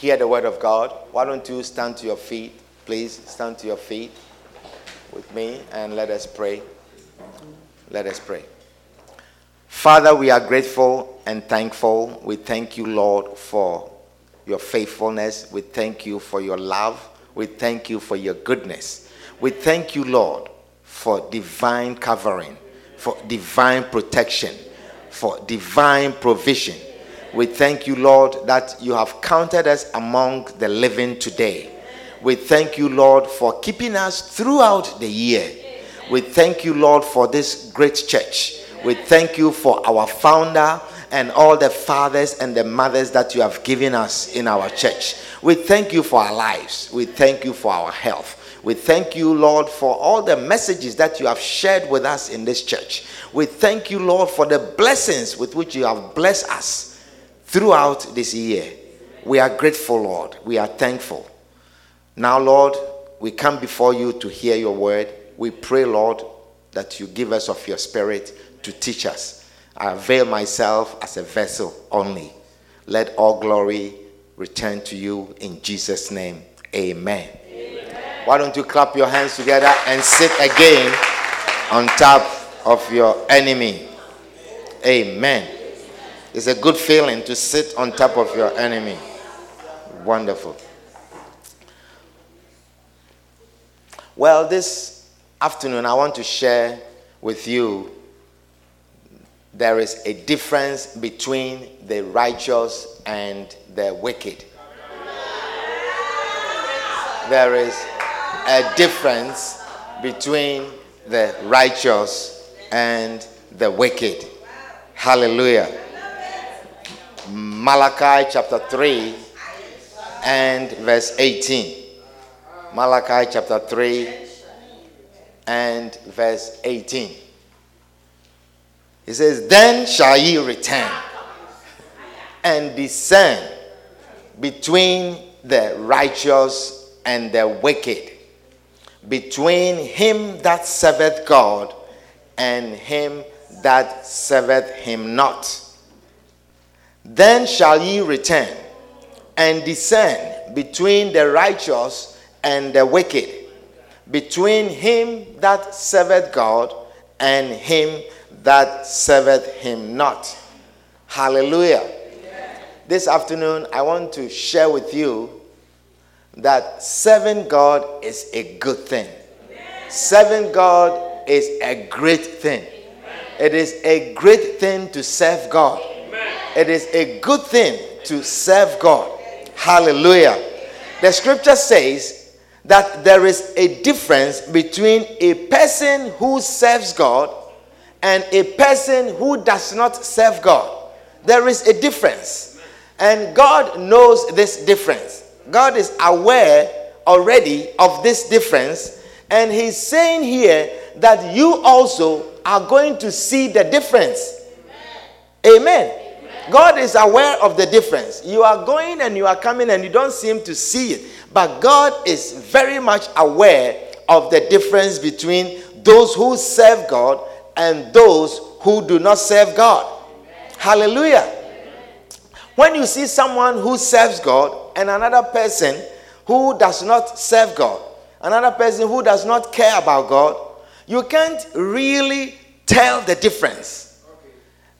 hear the word of God. Why don't you stand to your feet? Please stand to your feet with me and let us pray. Let us pray. Father, we are grateful and thankful. We thank you, Lord, for your faithfulness. We thank you for your love. We thank you for your goodness. We thank you, Lord, for divine covering, for divine protection, for divine provision. We thank you, Lord, that you have counted us among the living today. We thank you, Lord, for keeping us throughout the year. We thank you, Lord, for this great church. We thank you for our founder and all the fathers and the mothers that you have given us in our church. We thank you for our lives. We thank you for our health. We thank you, Lord, for all the messages that you have shared with us in this church. We thank you, Lord, for the blessings with which you have blessed us throughout this year. We are grateful, Lord. We are thankful. Now, Lord, we come before you to hear your word. We pray, Lord, that you give us of your spirit to teach us. I avail myself as a vessel only. Let all glory return to you in Jesus' name. Amen. Amen. Why don't you clap your hands together and sit again on top of your enemy? Amen. It's a good feeling to sit on top of your enemy. Wonderful. Well, this afternoon I want to share with you there is a difference between the righteous and the wicked. There is a difference between the righteous and the wicked. Hallelujah. Malachi chapter 3 and verse 18. Malachi chapter 3 and verse 18. He says, Then shall ye return and discern between the righteous and the wicked, between him that serveth God and him that serveth him not. Then shall ye return and discern between the righteous and the wicked, between him that serveth God and him that serveth him not. Hallelujah. This afternoon, I want to share with you that serving God is a good thing. Serving God is a great thing. It is a great thing to serve God. It is a good thing to serve God. Hallelujah. The scripture says that there is a difference between a person who serves God and a person who does not serve God. There is a difference. And God knows this difference. God is aware already of this difference. And He's saying here that you also are going to see the difference. Amen. Amen. God is aware of the difference. You are going and you are coming and you don't seem to see it. But God is very much aware of the difference between those who serve God and those who do not serve God. Amen. Hallelujah. Amen. When you see someone who serves God and another person who does not serve God, another person who does not care about God, you can't really tell the difference.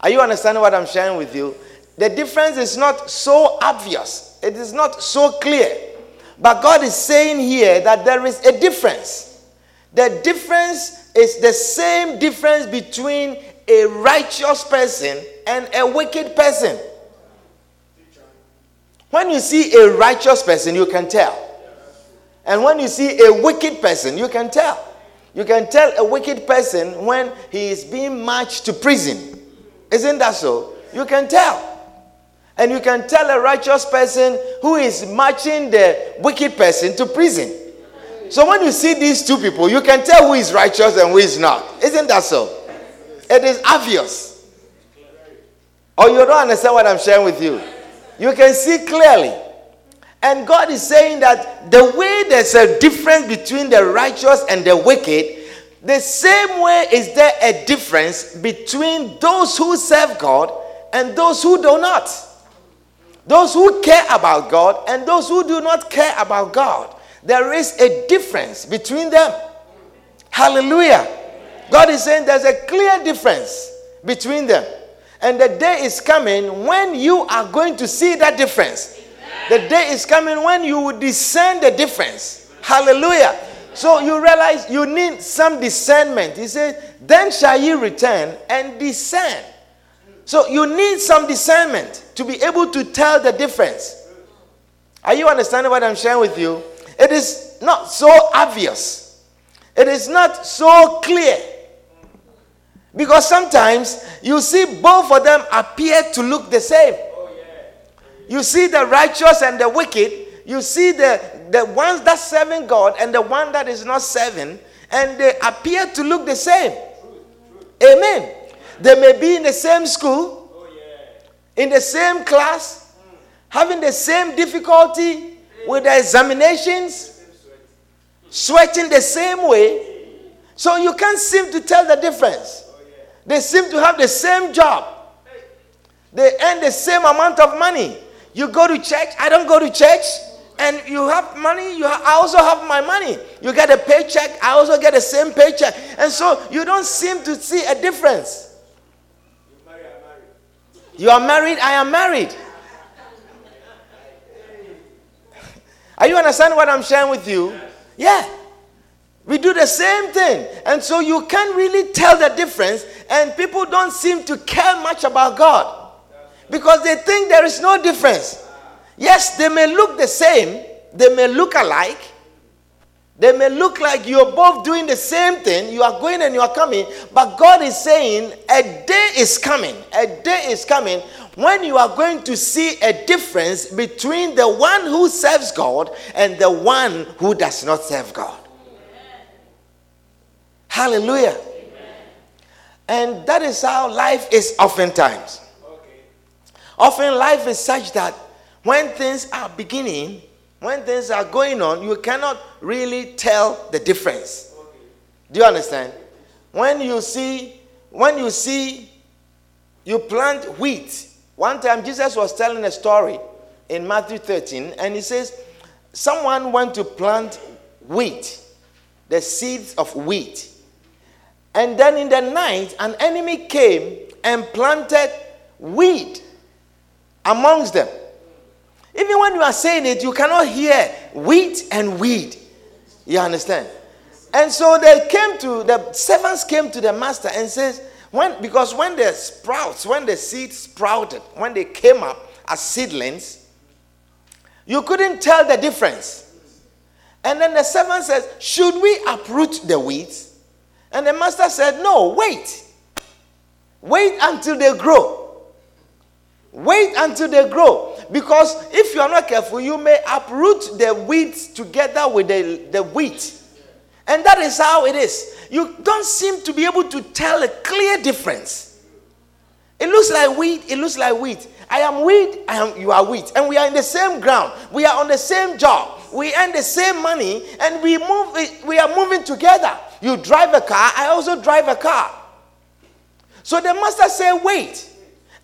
Are you understanding what I'm sharing with you? The difference is not so obvious, it is not so clear. But God is saying here that there is a difference. The difference is the same difference between a righteous person and a wicked person. When you see a righteous person, you can tell. And when you see a wicked person, you can tell. You can tell a wicked person when he is being marched to prison. Isn't that so? You can tell. And you can tell a righteous person who is marching the wicked person to prison. So when you see these two people, you can tell who is righteous and who is not. Isn't that so? It is obvious. Or you don't understand what I'm sharing with you. You can see clearly. And God is saying that the way there's a difference between the righteous and the wicked, the same way is there a difference between those who serve God and those who do not. Those who care about God and those who do not care about God. There is a difference between them. Hallelujah. God is saying there's a clear difference between them. And the day is coming when you are going to see that difference. The day is coming when you will discern the difference. Hallelujah. So you realize you need some discernment. He said, Then shall ye return and discern. So you need some discernment to be able to tell the difference. Are you understanding what I'm sharing with you? It is not so obvious, it is not so clear. Because sometimes you see both of them appear to look the same. You see the righteous and the wicked. You see the, the ones that serving God and the one that is not serving, and they appear to look the same. Amen. They may be in the same school, in the same class, having the same difficulty with the examinations, sweating the same way. So you can't seem to tell the difference. They seem to have the same job. They earn the same amount of money. You go to church, I don't go to church. And you have money, you I also have my money. You get a paycheck, I also get the same paycheck. And so you don't seem to see a difference. You are married, I am married. Are you understanding what I'm sharing with you? Yeah. We do the same thing. And so you can't really tell the difference, and people don't seem to care much about God because they think there is no difference. Yes, they may look the same, they may look alike, they may look like you're both doing the same thing, you are going and you are coming, but God is saying a day is coming, a day is coming when you are going to see a difference between the one who serves God and the one who does not serve God. Hallelujah. And that is how life is oftentimes. Often life is such that when things are beginning, when things are going on, you cannot really tell the difference. Do you understand? When you see, when you see, you plant wheat. One time Jesus was telling a story in Matthew 13, and he says, Someone went to plant wheat, the seeds of wheat. And then in the night, an enemy came and planted weed amongst them. Even when you are saying it, you cannot hear wheat and weed. You understand? And so they came to the servants came to the master and says, when because when the sprouts, when the seeds sprouted, when they came up as seedlings, you couldn't tell the difference. And then the servant says, Should we uproot the weeds? And the master said, No, wait. Wait until they grow. Wait until they grow. Because if you are not careful, you may uproot the weeds together with the, the wheat. And that is how it is. You don't seem to be able to tell a clear difference. It looks like wheat, it looks like wheat. I am wheat, I am, you are wheat. And we are in the same ground. We are on the same job. We earn the same money and we move we are moving together. You drive a car, I also drive a car. So the master said, wait.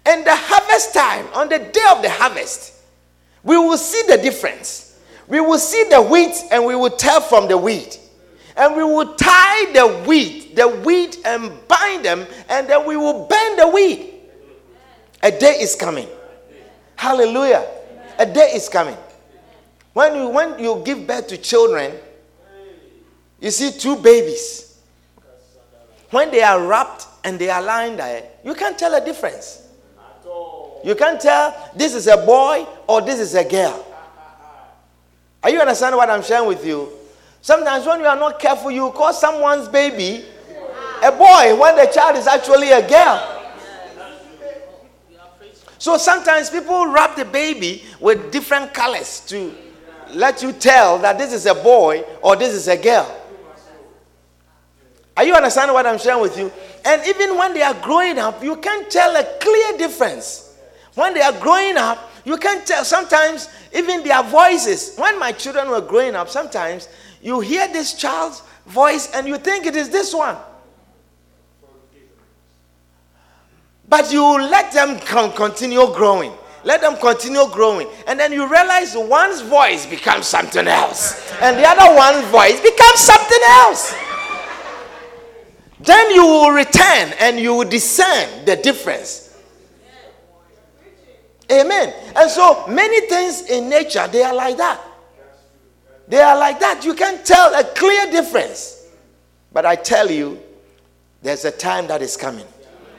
And the harvest time, on the day of the harvest, we will see the difference. We will see the wheat and we will tell from the wheat. And we will tie the wheat, the wheat, and bind them, and then we will burn the wheat. A day is coming. Hallelujah. A day is coming. When you, when you give birth to children, you see two babies. When they are wrapped and they are lying there, eh, you can't tell a difference. You can't tell this is a boy or this is a girl. Are you understanding what I'm sharing with you? Sometimes when you are not careful, you call someone's baby a boy when the child is actually a girl. So sometimes people wrap the baby with different colors to let you tell that this is a boy or this is a girl. Are you understanding what I'm sharing with you? And even when they are growing up, you can't tell a clear difference. When they are growing up, you can tell sometimes even their voices. When my children were growing up, sometimes you hear this child's voice and you think it is this one. But you let them continue growing. Let them continue growing. And then you realize one's voice becomes something else. And the other one's voice becomes something else. Then you will return and you will discern the difference. Amen. And so many things in nature, they are like that. They are like that. You can tell a clear difference. But I tell you, there's a time that is coming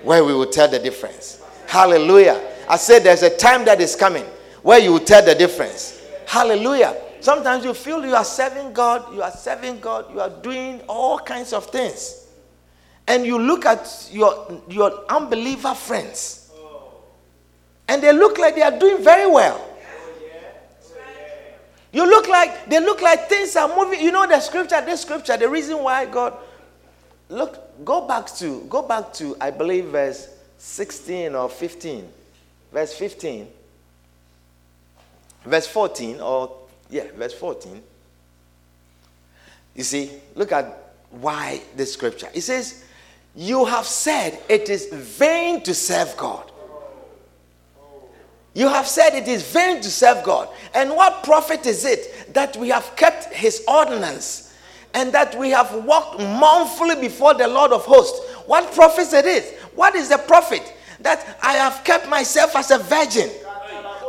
where we will tell the difference. Hallelujah. I said there's a time that is coming where you will tell the difference. Hallelujah. Sometimes you feel you are serving God, you are serving God, you are doing all kinds of things. And you look at your, your unbeliever friends, and they look like they are doing very well. You look like they look like things are moving. You know the scripture, this scripture, the reason why God look go back to go back to I believe verse 16 or 15. Verse 15. Verse 14 or yeah, verse 14. You see, look at why this scripture. It says, You have said it is vain to serve God. You have said it is vain to serve God. And what profit is it that we have kept his ordinance and that we have walked mournfully before the Lord of hosts. What profit it? What is the profit? That I have kept myself as a virgin.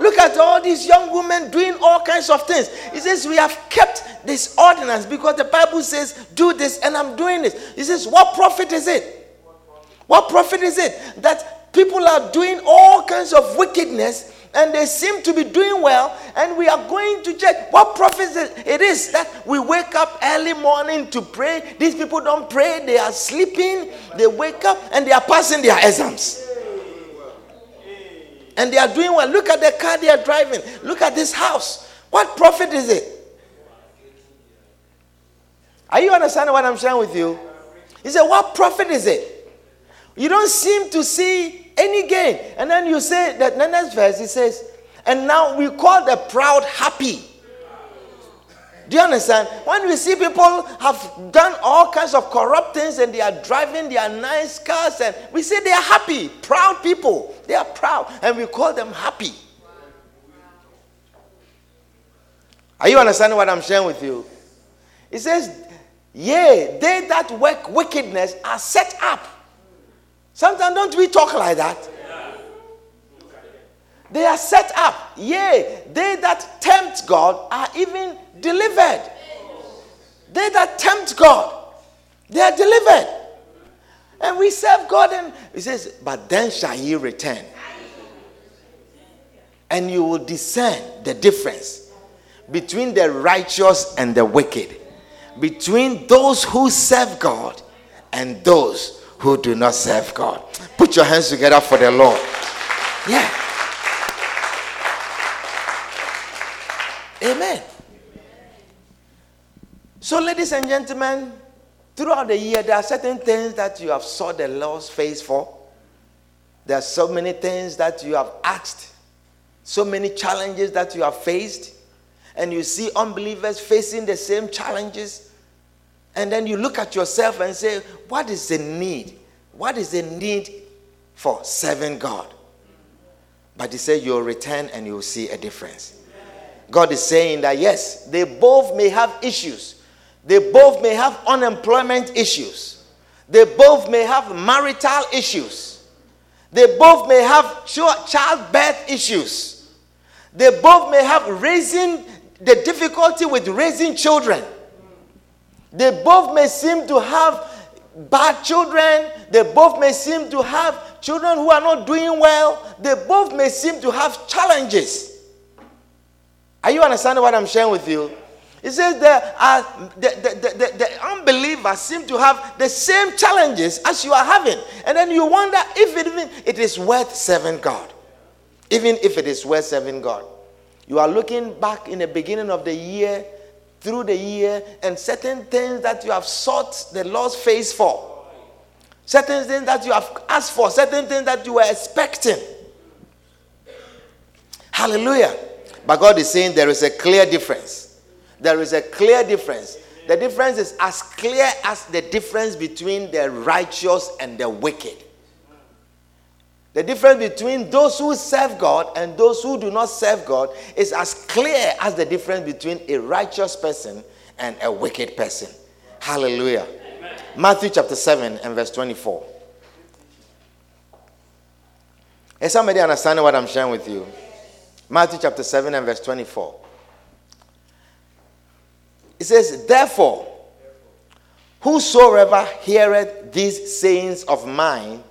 Look at all these young women doing all kinds of things. He says, We have kept this ordinance because the Bible says, Do this, and I'm doing this. He says, What profit is it? What profit is it that people are doing all kinds of wickedness and they seem to be doing well, and we are going to check what profit it is that we wake up early morning to pray. These people don't pray, they are sleeping, they wake up and they are passing their exams. And they are doing well. Look at the car they are driving. Look at this house. What profit is it? Are you understanding what I'm sharing with you? He said, What profit is it? You don't seem to see any gain. And then you say that the next verse, it says, and now we call the proud happy. Do you understand? When we see people have done all kinds of corrupt things and they are driving their nice cars, and we say they are happy, proud people. They are proud, and we call them happy. Are you understanding what I'm sharing with you? It says, Yea, they that work wickedness are set up Sometimes don't we talk like that? They are set up. Yea, they that tempt God are even delivered. They that tempt God, they are delivered. And we serve God, and He says, But then shall He return. And you will discern the difference between the righteous and the wicked, between those who serve God and those who do not serve God. Put your hands together for the Lord. Yeah. Amen. So, ladies and gentlemen, throughout the year, there are certain things that you have sought the Lord's face for. There are so many things that you have asked, so many challenges that you have faced, and you see unbelievers facing the same challenges and then you look at yourself and say, What is the need? What is the need for serving God? But he said, You'll return and you'll see a difference. God is saying that yes, they both may have issues. They both may have unemployment issues. They both may have marital issues. They both may have childbirth issues. They both may have raising the difficulty with raising children. They both may seem to have bad children. They both may seem to have children who are not doing well. They both may seem to have challenges. Are you understanding what I'm sharing with you? It says that uh, the, the, the, the, unbelievers seem to have the same challenges as you are having. And then you wonder if it, even, it is worth serving God. even if it is worth serving God. You are looking back in the beginning of the year, through the year, and certain things that you have sought the Lord's face for, certain things that you have asked for, certain things that you were expecting. Hallelujah. But God is saying there is a clear difference. There is a clear difference. The difference is as clear as the difference between the righteous and the wicked. The difference between those who serve God and those who do not serve God is as clear as the difference between a righteous person and a wicked person. Hallelujah. Amen. Matthew chapter 7 and verse 24. Is somebody understanding what I'm sharing with you? Matthew chapter 7 and verse 24. It says, Therefore, whosoever heareth these sayings of mine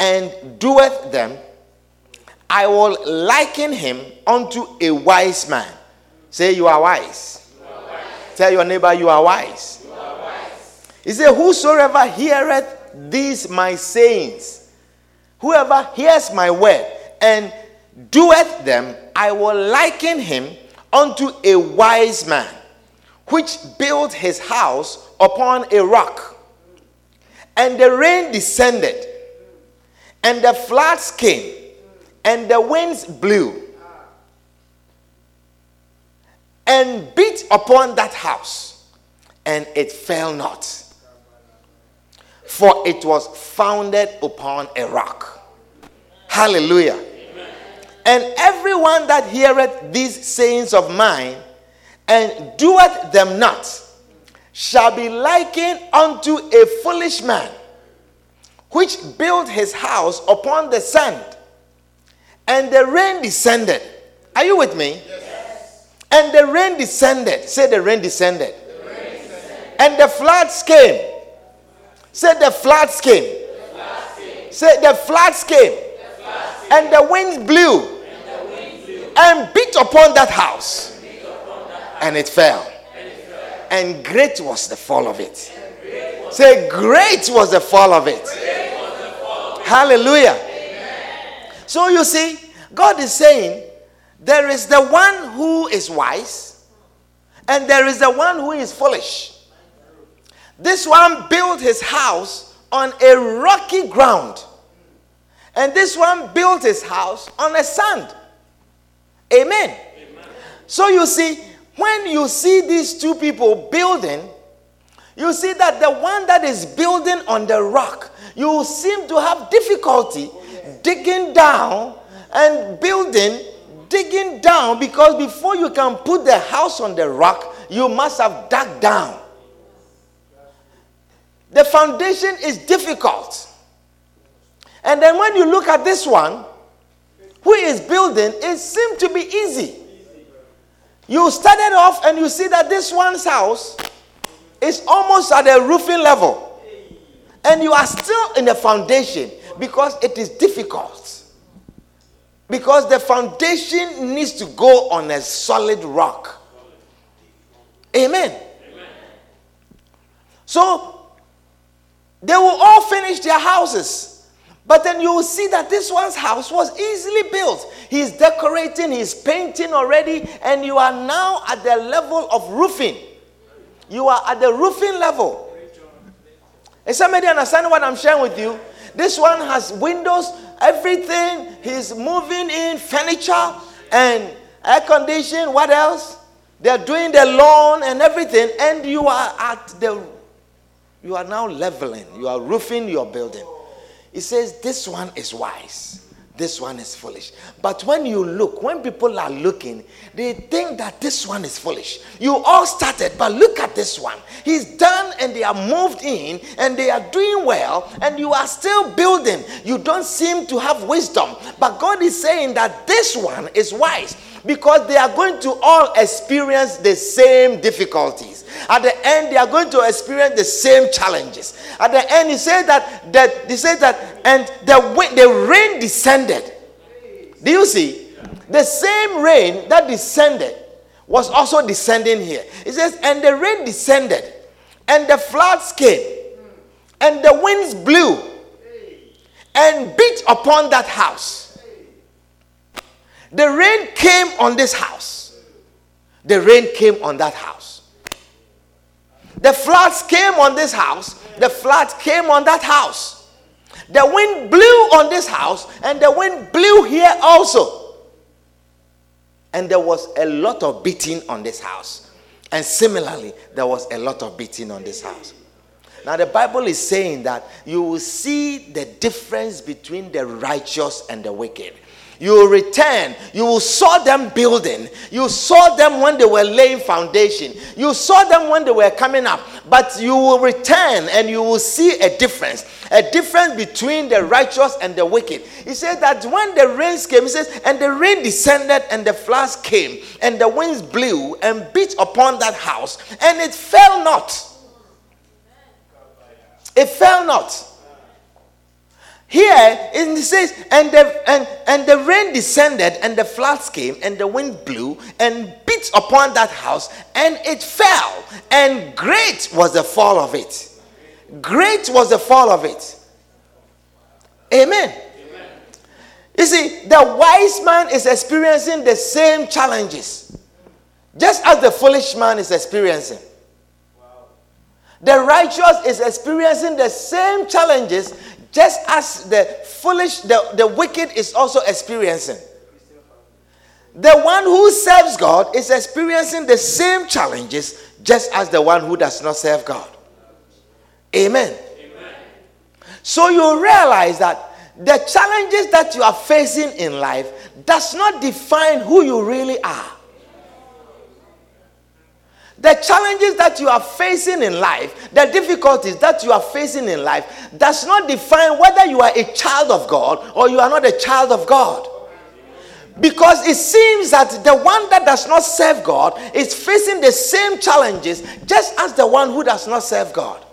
and doeth them, I will liken him unto a wise man. Say, You are wise. You are wise. Tell your neighbor, You are wise. You are wise. He said, Whosoever heareth these my sayings, whoever hears my word and doeth them, I will liken him unto a wise man, which built his house upon a rock. And the rain descended and the floods came, and the winds blew, and beat upon that house, and it fell not. For it was founded upon a rock. Hallelujah. Amen. And everyone that heareth these sayings of mine and doeth them not shall be likened unto a foolish man which built his house upon the sand, and the rain descended. Are you with me? Yes. And the rain descended. Say the rain descended. The rain descended. And the floods came. Say the floods came. The floods came. Say the floods came. The floods came. And the winds blew. And, the wind blew. and beat upon that house. And, upon that house. and it fell. And, it fell. and great was the fall of it. Say, great was the fall of it. Hallelujah. Amen. So you see, God is saying there is the one who is wise and there is the one who is foolish. This one built his house on a rocky ground, and this one built his house on a sand. Amen. Amen. So you see, when you see these two people building, you see that the one that is building on the rock, you seem to have difficulty digging down and building, digging down because before you can put the house on the rock, you must have dug down. The foundation is difficult. And then when you look at this one, who is building, it seemed to be easy. You started off and you see that this one's house is almost at the roofing level. And you are still in the foundation because it is difficult. Because the foundation needs to go on a solid rock. Amen. Amen. So they will all finish their houses. But then you will see that this one's house was easily built. He's decorating, he's painting already, and you are now at the level of roofing. You are at the roofing level. Is somebody understand what I'm sharing with you? This one has windows, everything. He's moving in furniture and air condition. What else? They're doing the lawn and everything, and you are at the you are now leveling, you are roofing your building. He says, This one is wise this one is foolish. But when you look, when people are looking, they think that this one is foolish. You all started, but look at this one. He's done and they are moved in and they are doing well, and you are still building. You don't seem to have wisdom. But God is saying that this one is wise because they are going to all experience the same difficulties. At the end, they are going to experience the same challenges. At the end, he said that that he said that, and the the rain descended. Do you see? The same rain that descended was also descending here. It says, and the rain descended, and the floods came, and the winds blew, and beat upon that house The rain came on this house. The rain came on that house. The floods came on this house. The floods came on that house. The wind blew on this house, and the wind blew here also. And there was a lot of beating on this house. And similarly, there was a lot of beating on this house. Now, the Bible is saying that you will see the difference between the righteous and the wicked. You will return. You will saw them building. You saw them when they were laying foundation. You saw them when they were coming up. But you will return and you will see a difference. A difference between the righteous and the wicked. He said that when the rains came, he says, and the rain descended and the floods came and the winds blew and beat upon that house and it fell not. It fell not. Here it says, and the, and, and the rain descended, and the floods came, and the wind blew, and beat upon that house, and it fell. And great was the fall of it. Great was the fall of it. Amen. Amen. You see, the wise man is experiencing the same challenges, just as the foolish man is experiencing. The righteous is experiencing the same challenges just as the foolish, the, the wicked is also experiencing. The one who serves God is experiencing the same challenges just as the one who does not serve God. Amen. Amen. So you realize that the challenges that you are facing in life does not define who you really are. The challenges that you are facing in life, the difficulties that you are facing in life, does not define whether you are a child of God or you are not a child of God. Because it seems that the one that does not serve God is facing the same challenges just as the one who does not serve God.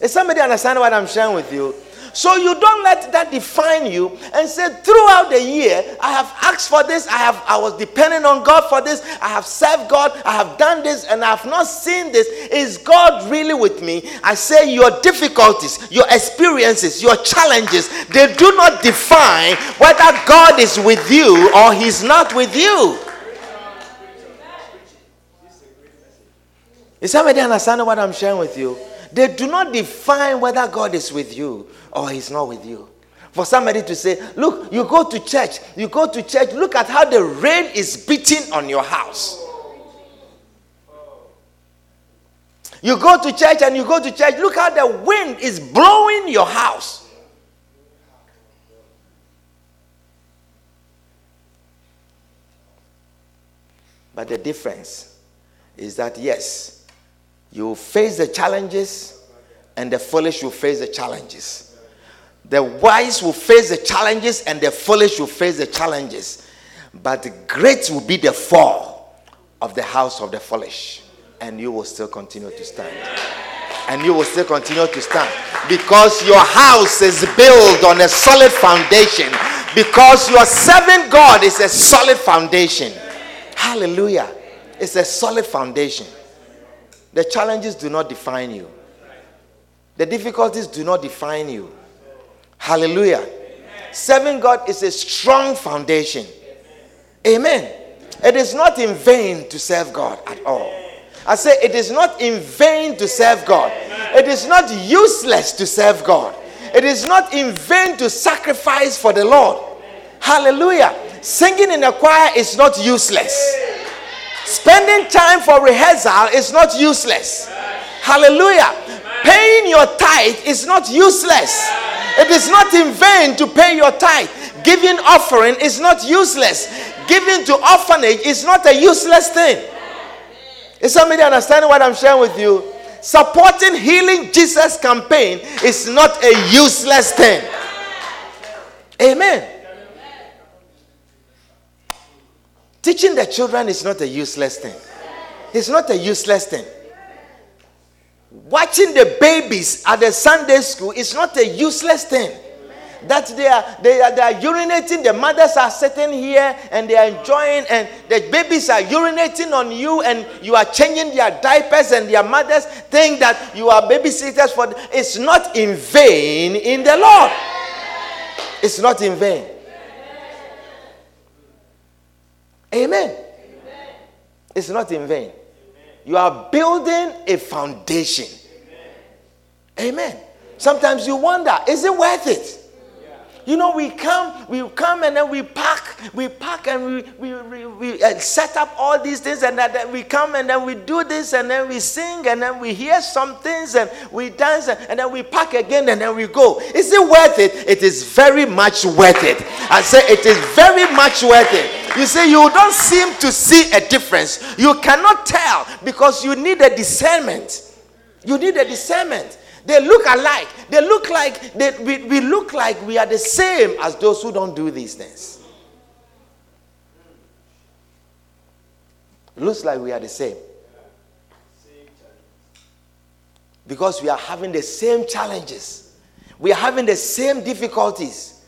Is somebody understand what I'm sharing with you? So you don't let that define you and say throughout the year, I have asked for this, I have I was depending on God for this, I have served God, I have done this, and I have not seen this. Is God really with me? I say your difficulties, your experiences, your challenges, they do not define whether God is with you or He's not with you. Is somebody understanding what I'm sharing with you? They do not define whether God is with you or He's not with you. For somebody to say, Look, you go to church, you go to church, look at how the rain is beating on your house. You go to church and you go to church, look how the wind is blowing your house. But the difference is that, yes, you face the challenges, and the foolish will face the challenges. The wise will face the challenges, and the foolish will face the challenges. But great will be the fall of the house of the foolish, and you will still continue to stand. And you will still continue to stand because your house is built on a solid foundation. Because your serving God is a solid foundation. Hallelujah. It's a solid foundation. The challenges do not define you, the difficulties do not define you. Hallelujah. Amen. Serving God is a strong foundation. Amen. It is not in vain to serve God at all. I say it is not in vain to serve God. It is not useless to serve God. It is not in vain to sacrifice for the Lord. Hallelujah. Singing in a choir is not useless. Spending time for rehearsal is not useless. Hallelujah. Paying your tithe is not useless. It is not in vain to pay your tithe. Giving offering is not useless. Giving to orphanage is not a useless thing. Is somebody understanding what I'm sharing with you? Supporting Healing Jesus campaign is not a useless thing. Amen. Teaching the children is not a useless thing. It's not a useless thing. Watching the babies at the Sunday school is not a useless thing. That they are, they are they are urinating, the mothers are sitting here and they are enjoying, and the babies are urinating on you, and you are changing their diapers, and their mothers think that you are babysitters for. It's not in vain in the Lord. It's not in vain. Amen. Amen. It's not in vain. Amen. You are building a foundation. Amen. Amen. Sometimes you wonder, is it worth it? You know, we come, we come and then we pack, we pack and we, we, we, we uh, set up all these things and then we come and then we do this and then we sing and then we hear some things and we dance and, and then we pack again and then we go. Is it worth it? It is very much worth it. I say it is very much worth it. You see, you don't seem to see a difference. You cannot tell because you need a discernment. You need a discernment. They look alike. They look like they, we, we look like we are the same as those who don't do these things. Looks like we are the same. Because we are having the same challenges. We are having the same difficulties.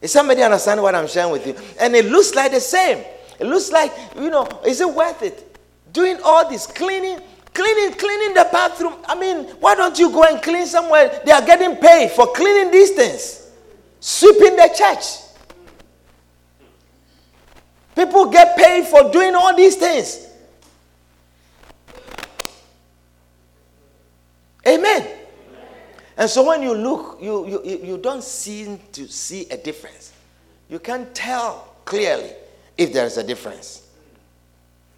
Is somebody understand what I'm sharing with you? And it looks like the same. It looks like, you know, is it worth it? Doing all this cleaning, Cleaning, cleaning the bathroom. I mean, why don't you go and clean somewhere? They are getting paid for cleaning these things. Sweeping the church. People get paid for doing all these things. Amen. And so when you look, you, you, you don't seem to see a difference. You can't tell clearly if there is a difference.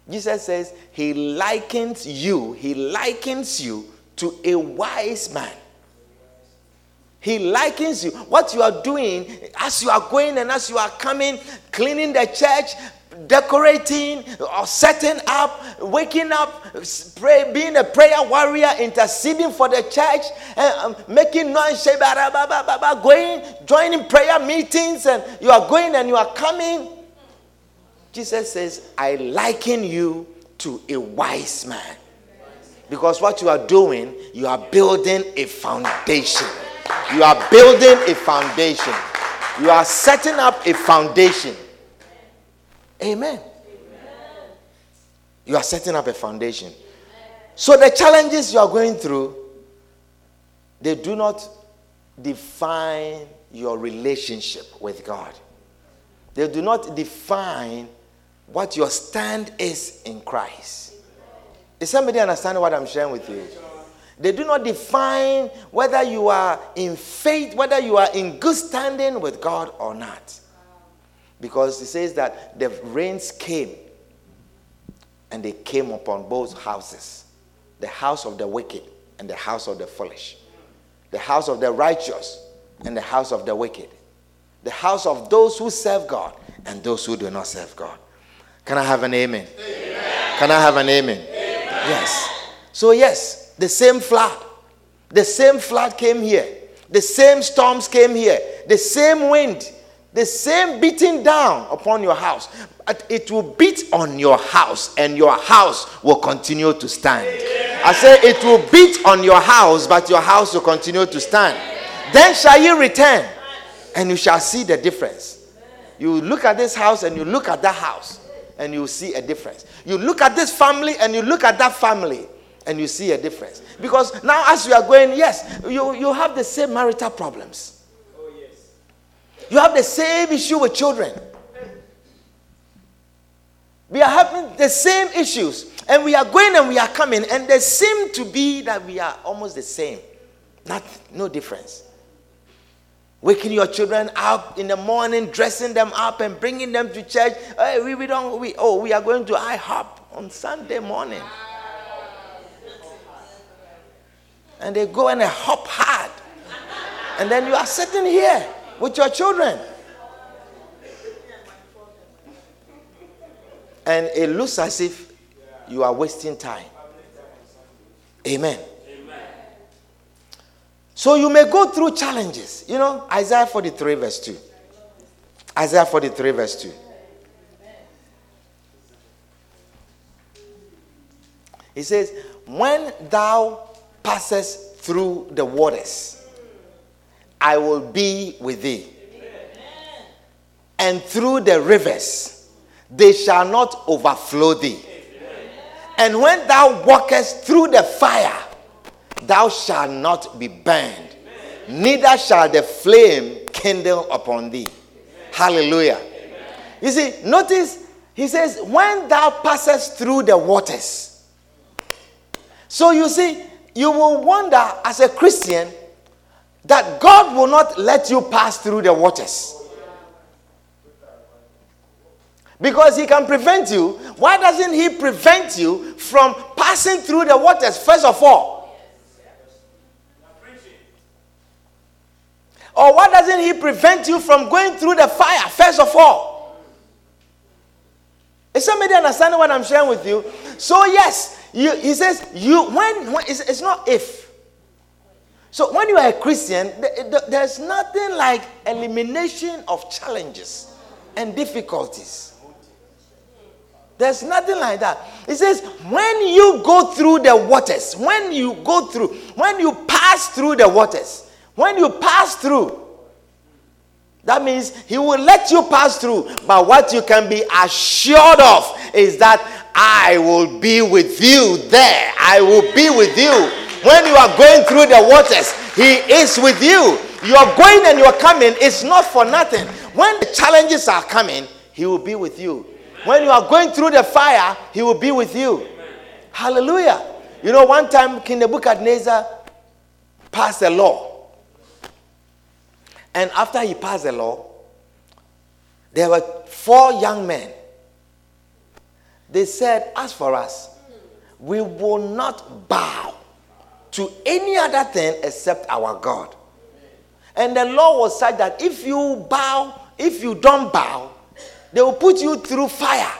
Jesus says he likens you, he likens you to a wise man. He likens you. What you are doing as you are going and as you are coming, cleaning the church, decorating or setting up, waking up, pray, being a prayer warrior, interceding for the church, and um, making noise, going, joining prayer meetings, and you are going and you are coming. Jesus says, I liken you to a wise man. Because what you are doing, you are building a foundation. You are building a foundation. You are setting up a foundation. Amen. You are setting up a foundation. So the challenges you are going through, they do not define your relationship with God. They do not define what your stand is in Christ. Is somebody understanding what I'm sharing with you? They do not define whether you are in faith, whether you are in good standing with God or not. Because it says that the rains came and they came upon both houses the house of the wicked and the house of the foolish, the house of the righteous and the house of the wicked, the house of those who serve God and those who do not serve God. Can I have an amen? amen. Can I have an amen? amen? Yes. So, yes, the same flood. The same flood came here. The same storms came here. The same wind. The same beating down upon your house. It will beat on your house, and your house will continue to stand. I say it will beat on your house, but your house will continue to stand. Then shall you return, and you shall see the difference. You look at this house and you look at that house and you see a difference. You look at this family and you look at that family and you see a difference. Because now, as you are going, yes, you, you have the same marital problems. Oh, yes. You have the same issue with children. We are having the same issues. And we are going and we are coming. And they seem to be that we are almost the same. Not, no difference waking your children up in the morning, dressing them up and bringing them to church. Hey, we, we don't, we, oh, we are going to IHOP on Sunday morning. And they go and they hop hard. And then you are sitting here with your children. And it looks as if you are wasting time. Amen. So you may go through challenges. You know, Isaiah 43, verse 2. Isaiah 43, verse 2. He says, When thou passest through the waters, I will be with thee. And through the rivers, they shall not overflow thee. And when thou walkest through the fire, thou shalt not be burned, neither shall the flame kindle upon thee. Hallelujah. You see, notice He says, When thou passest through the waters. So you see, you will wonder as a Christian that God will not let you pass through the waters. Because he can prevent you. Why doesn't he prevent you from passing through the waters, first of all? Or why doesn't he prevent you from going through the fire, first of all? Is somebody understanding what I'm sharing with you? So, yes, you, he says, you when, when it's, it's not if. So, when you are a Christian, there's nothing like elimination of challenges and difficulties. There's nothing like that. It says, when you go through the waters, when you go through, when you pass through the waters, when you pass through, that means he will let you pass through. But what you can be assured of is that I will be with you there. I will be with you. When you are going through the waters, he is with you. You're going and you're coming. It's not for nothing. When the challenges are coming, he will be with you. When you are going through the fire, he will be with you. Hallelujah. You know, one time King Nebuchadnezzar passed a law. And after he passed the law, there were four young men. They said, As for us, we will not bow to any other thing except our God. And the law was such that if you bow, if you don't bow, they will put you through fire.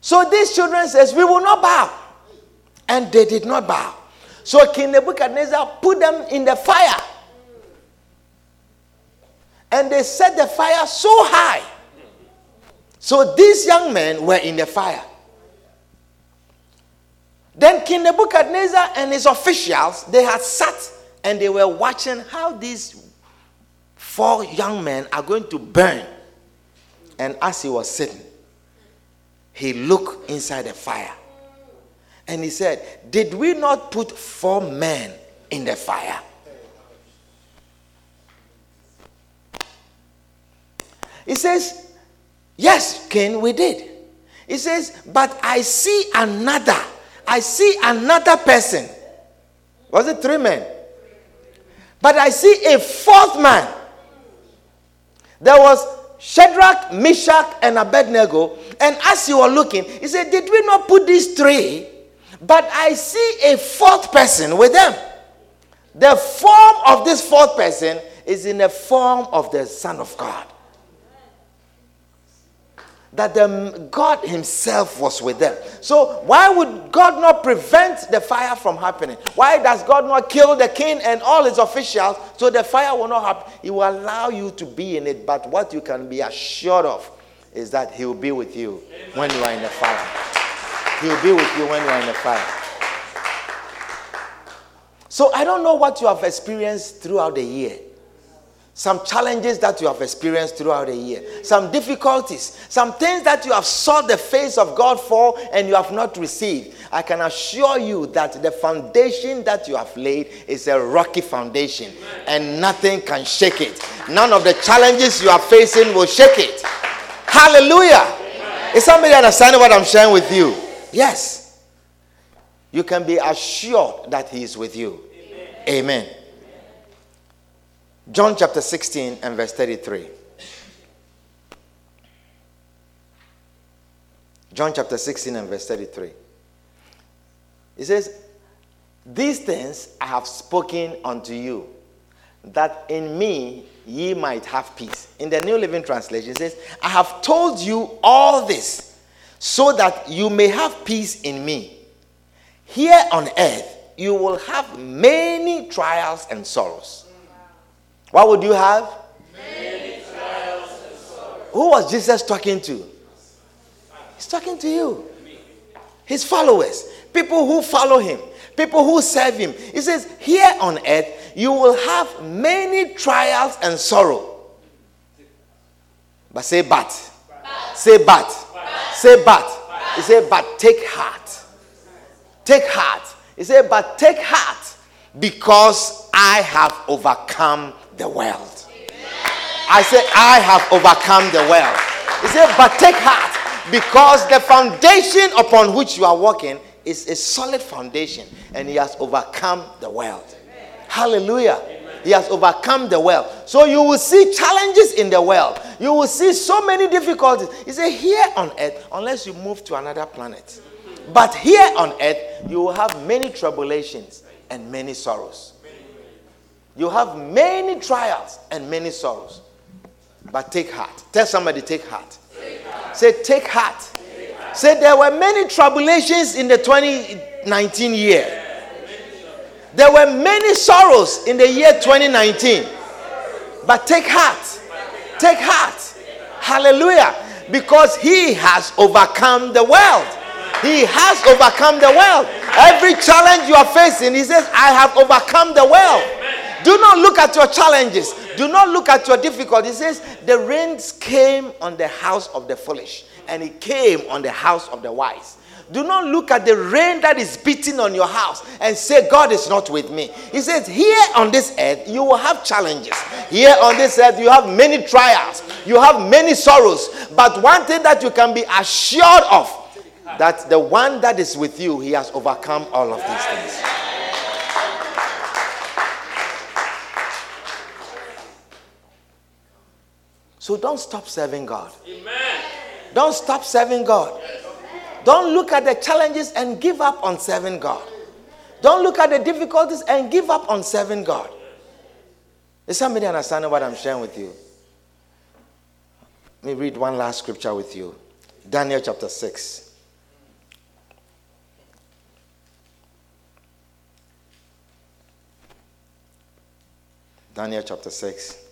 So these children says, we will not bow. And they did not bow. So King Nebuchadnezzar put them in the fire. And they set the fire so high. So these young men were in the fire. Then King Nebuchadnezzar and his officials, they had sat and they were watching how these four young men are going to burn. And as he was sitting, he looked inside the fire. And he said, Did we not put four men in the fire? He says, Yes, King, we did. He says, But I see another. I see another person. Was it three men? But I see a fourth man. There was Shadrach, Meshach, and Abednego. And as you were looking, he said, Did we not put these three? But I see a fourth person with them. The form of this fourth person is in the form of the Son of God that the, God Himself was with them. So, why would God not prevent the fire from happening? Why does God not kill the king and all his officials so the fire will not happen? He will allow you to be in it, but what you can be assured of is that He will be with you when you are in the fire. He will be with you when you are in the fire. So, I don't know what you have experienced throughout the year some challenges that you have experienced throughout the year, some difficulties, some things that you have sought the face of God for and you have not received. I can assure you that the foundation that you have laid is a rocky foundation and nothing can shake it. None of the challenges you are facing will shake it. Hallelujah. Is somebody understanding what I'm sharing with you? Yes. You can be assured that He is with you. Amen. Amen. John chapter 16 and verse 33. John chapter 16 and verse 33. It says, These things I have spoken unto you, that in me ye might have peace. In the New Living Translation, it says, I have told you all this so that you may have peace in me. Here on earth, you will have many trials and sorrows. What would you have? Who was Jesus talking to? He's talking to you. His followers, people who follow him, people who serve him. He says, Here on earth, you will have many trials and sorrow. But say, but. but. Say, but. but. Say, but. but. He said, but take heart. Take heart. He said, but take heart because I have overcome the world. I said, I have overcome the world. He said, But take heart, because the foundation upon which you are walking is a solid foundation, and he has overcome the world. Hallelujah. He has overcome the world. So you will see challenges in the world. You will see so many difficulties. He said, Here on earth, unless you move to another planet. But here on earth, you will have many tribulations and many sorrows. You have many trials and many sorrows. But take heart. Tell somebody, take heart. Take heart. Say, take heart. take heart. Say, there were many tribulations in the 2019 year. There were many sorrows in the year 2019. But take heart. Take heart. Hallelujah. Because he has overcome the world. He has overcome the world. Every challenge you are facing, he says, I have overcome the world. Do not look at your challenges. Do not look at your difficulties. He says, The rains came on the house of the foolish, and it came on the house of the wise. Do not look at the rain that is beating on your house and say, God is not with me. He says, Here on this earth, you will have challenges. Here on this earth, you have many trials, you have many sorrows. But one thing that you can be assured of that the one that is with you, he has overcome all of these things. So don't stop serving God. Amen. Don't stop serving God. Don't look at the challenges and give up on serving God. Don't look at the difficulties and give up on serving God. Is somebody understanding what I'm sharing with you? Let me read one last scripture with you Daniel chapter 6. Daniel chapter 6.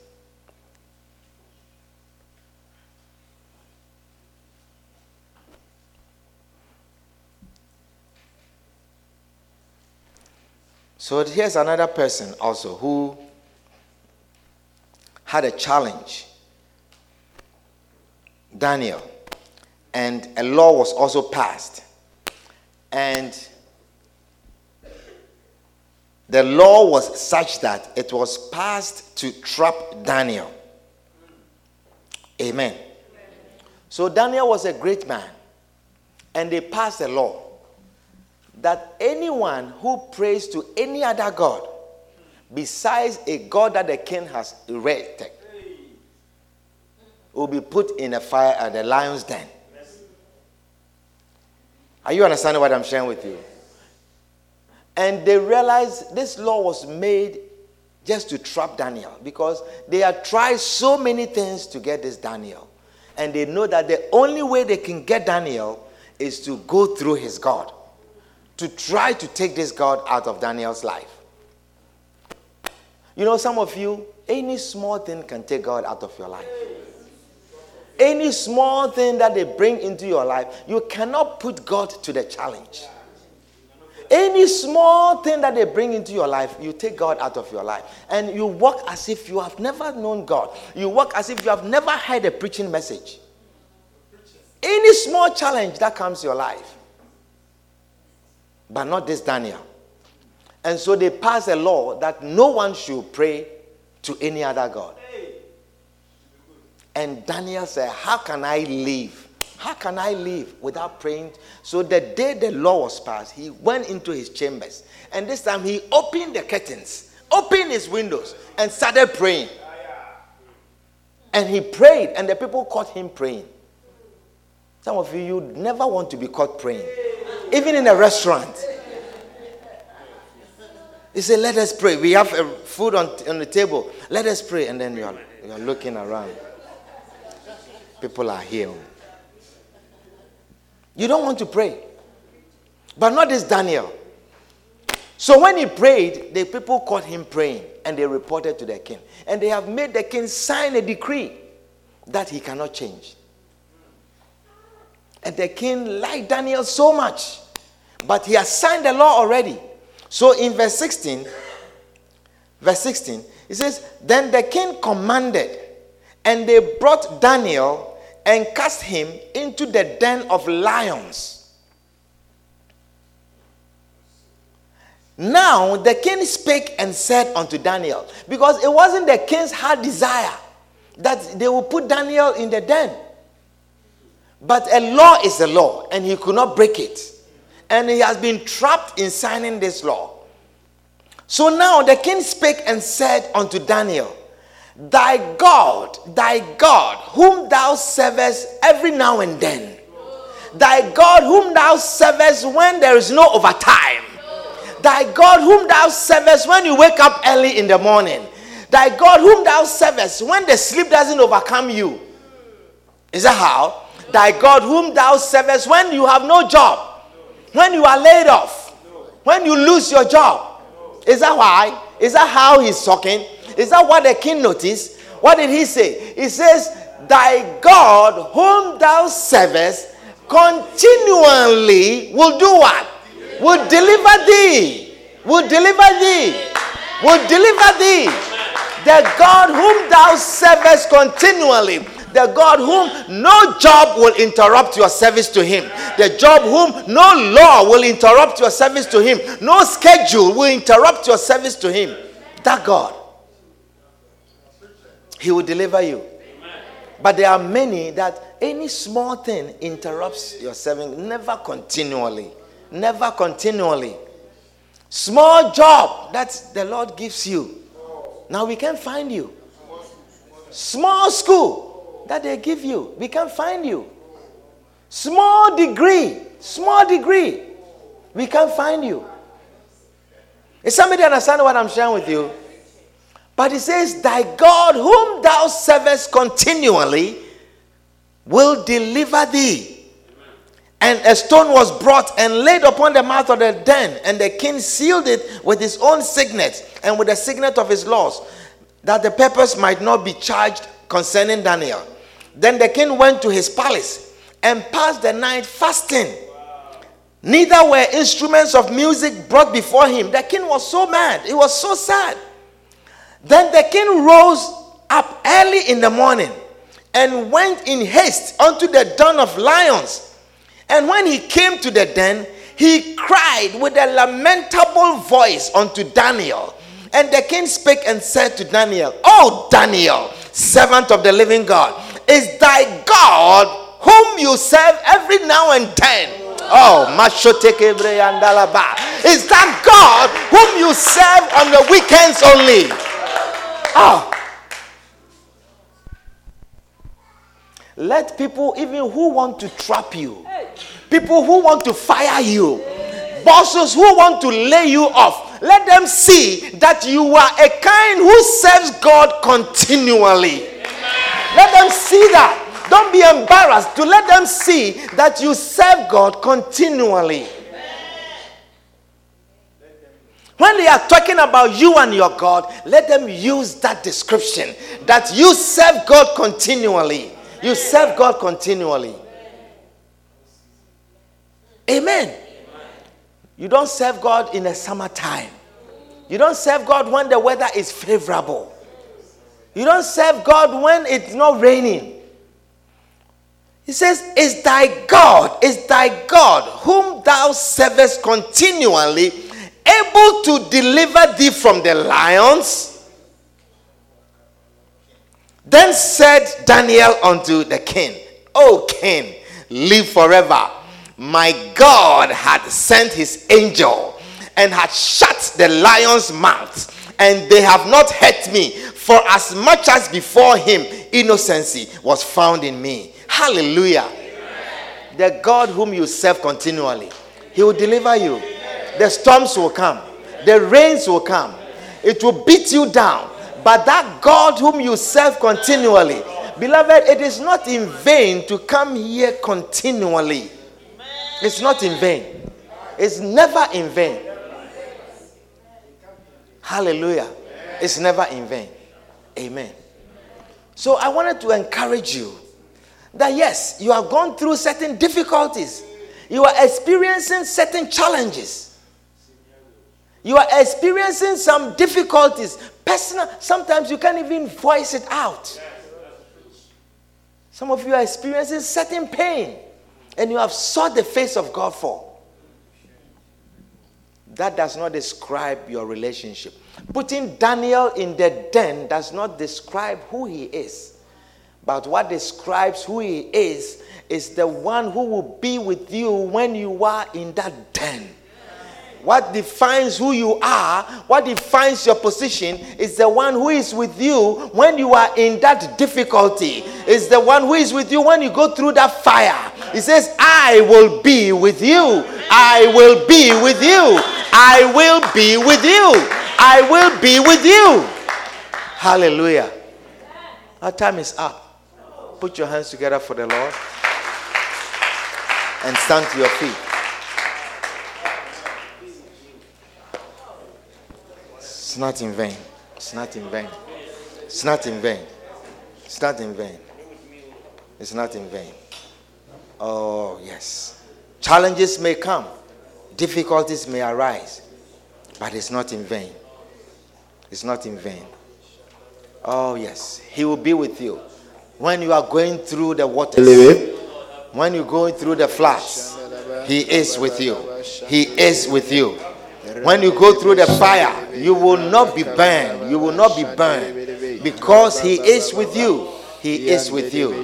So here's another person also who had a challenge. Daniel. And a law was also passed. And the law was such that it was passed to trap Daniel. Amen. So Daniel was a great man. And they passed a law that anyone who prays to any other God besides a God that the king has erected will be put in a fire at the lion's den. Are you understanding what I'm sharing with you? And they realized this law was made just to trap Daniel because they had tried so many things to get this Daniel. And they know that the only way they can get Daniel is to go through his God to try to take this God out of Daniel's life. You know, some of you, any small thing can take God out of your life. Any small thing that they bring into your life, you cannot put God to the challenge. Any small thing that they bring into your life, you take God out of your life. And you walk as if you have never known God. You walk as if you have never heard a preaching message. Any small challenge that comes your life, but not this Daniel. And so they passed a law that no one should pray to any other God. And Daniel said, How can I live? How can I live without praying? So the day the law was passed, he went into his chambers. And this time he opened the curtains, opened his windows, and started praying. And he prayed, and the people caught him praying. Some of you, you never want to be caught praying even in a restaurant. He said, Let us pray. We have a food on, on the table. Let us pray. And then you are, you are looking around. People are here. You don't want to pray. But not this Daniel. So when he prayed, the people caught him praying and they reported to the king. And they have made the king sign a decree that he cannot change. And the king liked Daniel so much. But he has signed the law already. So in verse 16, verse 16, it says, Then the king commanded, and they brought Daniel and cast him into the den of lions. Now the king spake and said unto Daniel, because it wasn't the king's heart desire that they will put Daniel in the den. But a law is a law, and he could not break it. And he has been trapped in signing this law. So now the king spake and said unto Daniel, Thy God, thy God, whom thou servest every now and then, thy God, whom thou servest when there is no overtime, thy God, whom thou servest when you wake up early in the morning, thy God, whom thou servest when the sleep doesn't overcome you. Is that how? Thy God, whom thou servest when you have no job, when you are laid off, when you lose your job. Is that why? Is that how he's talking? Is that what the king noticed? What did he say? He says, Thy God, whom thou servest, continually will do what? Will deliver thee. Will deliver thee. Will deliver thee. The God whom thou servest continually the God whom no job will interrupt your service to Him, the job whom no law will interrupt your service to Him, no schedule will interrupt your service to Him. That God, He will deliver you. But there are many that any small thing interrupts your serving, never continually. Never continually. Small job that the Lord gives you. Now we can find you. Small school that they give you. We can't find you. Small degree, small degree, we can't find you. Is somebody understand what I'm sharing with you? But it says, Thy God, whom thou servest continually, will deliver thee. And a stone was brought and laid upon the mouth of the den, and the king sealed it with his own signet and with the signet of his laws, that the purpose might not be charged concerning Daniel. Then the king went to his palace and passed the night fasting. Neither were instruments of music brought before him. The king was so mad. He was so sad. Then the king rose up early in the morning and went in haste unto the den of lions. And when he came to the den, he cried with a lamentable voice unto Daniel. And the king spake and said to Daniel, O Daniel, servant of the living God, is thy God whom you serve every now and then. Oh, Mashotekebre and Alaba. is that God whom you serve on the weekends only? Oh. Let people, even who want to trap you, people who want to fire you, bosses who want to lay you off, let them see that you are a kind who serves God continually. Let them see that. Don't be embarrassed to let them see that you serve God continually. When they are talking about you and your God, let them use that description that you serve God continually. You serve God continually. Amen. You don't serve God in the summertime. You don't serve God when the weather is favorable. You don't serve God when it's not raining. He says, Is thy God, is thy God, whom thou servest continually, able to deliver thee from the lions? Then said Daniel unto the king, O king, live forever. My God had sent his angel and had shut the lion's mouth, and they have not hurt me, for as much as before him innocency was found in me. Hallelujah. Amen. The God whom you serve continually, he will deliver you. The storms will come, the rains will come, it will beat you down. But that God whom you serve continually, beloved, it is not in vain to come here continually. It's not in vain. It's never in vain. Hallelujah. It's never in vain. Amen. So I wanted to encourage you that yes, you have gone through certain difficulties, you are experiencing certain challenges, you are experiencing some difficulties. Personal, sometimes you can't even voice it out. Some of you are experiencing certain pain and you have sought the face of God for. That does not describe your relationship. Putting Daniel in the den does not describe who he is. But what describes who he is is the one who will be with you when you are in that den. What defines who you are, what defines your position, is the one who is with you when you are in that difficulty. Is the one who is with you when you go through that fire. He says, I will be with you. I will be with you. I will be with you. I will be with you. Hallelujah. Our time is up. Put your hands together for the Lord and stand to your feet. Not in vain. It's not in vain. It's not in vain. It's not in vain. It's not in vain. Oh, yes. Challenges may come, difficulties may arise, but it's not in vain. It's not in vain. Oh, yes. He will be with you. When you are going through the waters, when you're going through the floods, He is with you. He is with you. When you go through the fire, you will not be burned. You will not be burned because He is with you. He is with you.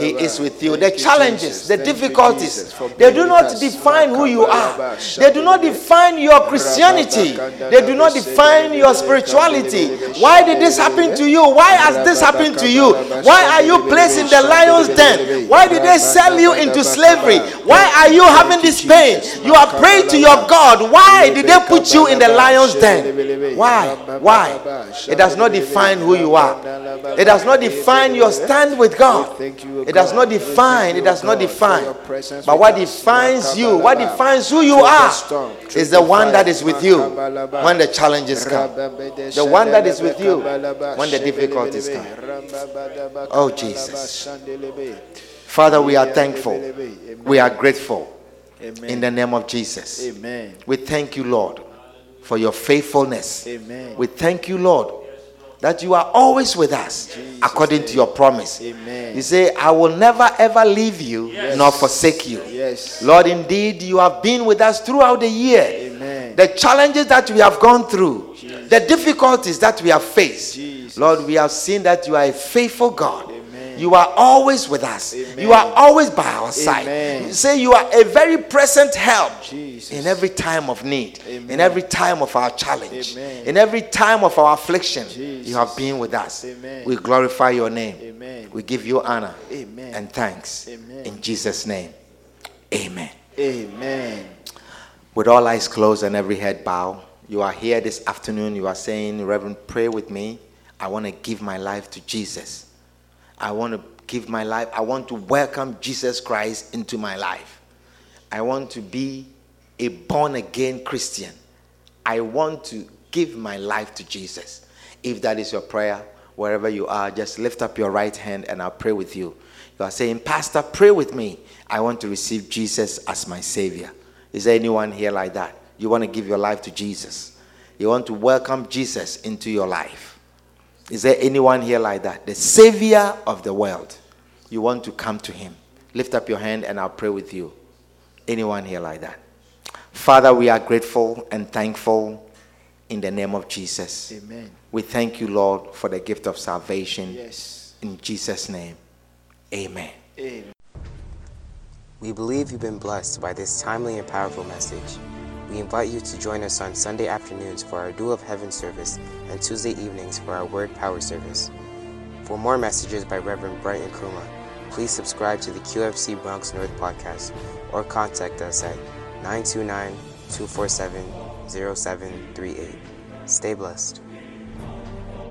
He is with you. The challenges, the difficulties, they do not define who you are. They do not define your Christianity. They do not define your spirituality. Why did this happen to you? Why has this happened to you? Why are you placed in the lion's den? Why did they sell you into slavery? Why are you having this pain? You are praying to your God. Why did they put you in the lion's den? Why? Why? It does not define who you are. It does not define your stand with God. It does not define, it does not define. But what defines you, what defines who you are, is the one that is with you when the challenges come. The one that is with you when the difficulties come. Oh, Jesus. Father, we are thankful. We are grateful. In the name of Jesus. Amen. We thank you, Lord, for your faithfulness. Amen. We thank you, Lord, that you are always with us according to your promise. Amen. You say, I will never ever leave you nor forsake you. Yes. Lord, indeed, you have been with us throughout the year. Amen. The challenges that we have gone through, the difficulties that we have faced. Jesus. Lord, we have seen that you are a faithful God. Amen. You are always with us. Amen. You are always by our side. Amen. Say you are a very present help Jesus. in every time of need, in every time of our challenge, Amen. in every time of our affliction. You have been with us. Amen. We glorify your name. Amen. We give you honor Amen. and thanks. Amen. In Jesus' name. Amen. Amen. With all eyes closed and every head bowed, you are here this afternoon. You are saying, Reverend, pray with me. I want to give my life to Jesus. I want to give my life. I want to welcome Jesus Christ into my life. I want to be a born again Christian. I want to give my life to Jesus. If that is your prayer, wherever you are, just lift up your right hand and I'll pray with you. You are saying, Pastor, pray with me. I want to receive Jesus as my Savior. Is there anyone here like that? You want to give your life to Jesus. You want to welcome Jesus into your life. Is there anyone here like that? The Savior of the world. You want to come to Him. Lift up your hand and I'll pray with you. Anyone here like that? Father, we are grateful and thankful in the name of Jesus. Amen. We thank you, Lord, for the gift of salvation. Yes. In Jesus' name, amen. Amen. We believe you've been blessed by this timely and powerful message. We invite you to join us on Sunday afternoons for our Dew of Heaven service and Tuesday evenings for our Word Power service. For more messages by Reverend Brighton Kruma, please subscribe to the QFC Bronx North podcast or contact us at 929 247 0738. Stay blessed.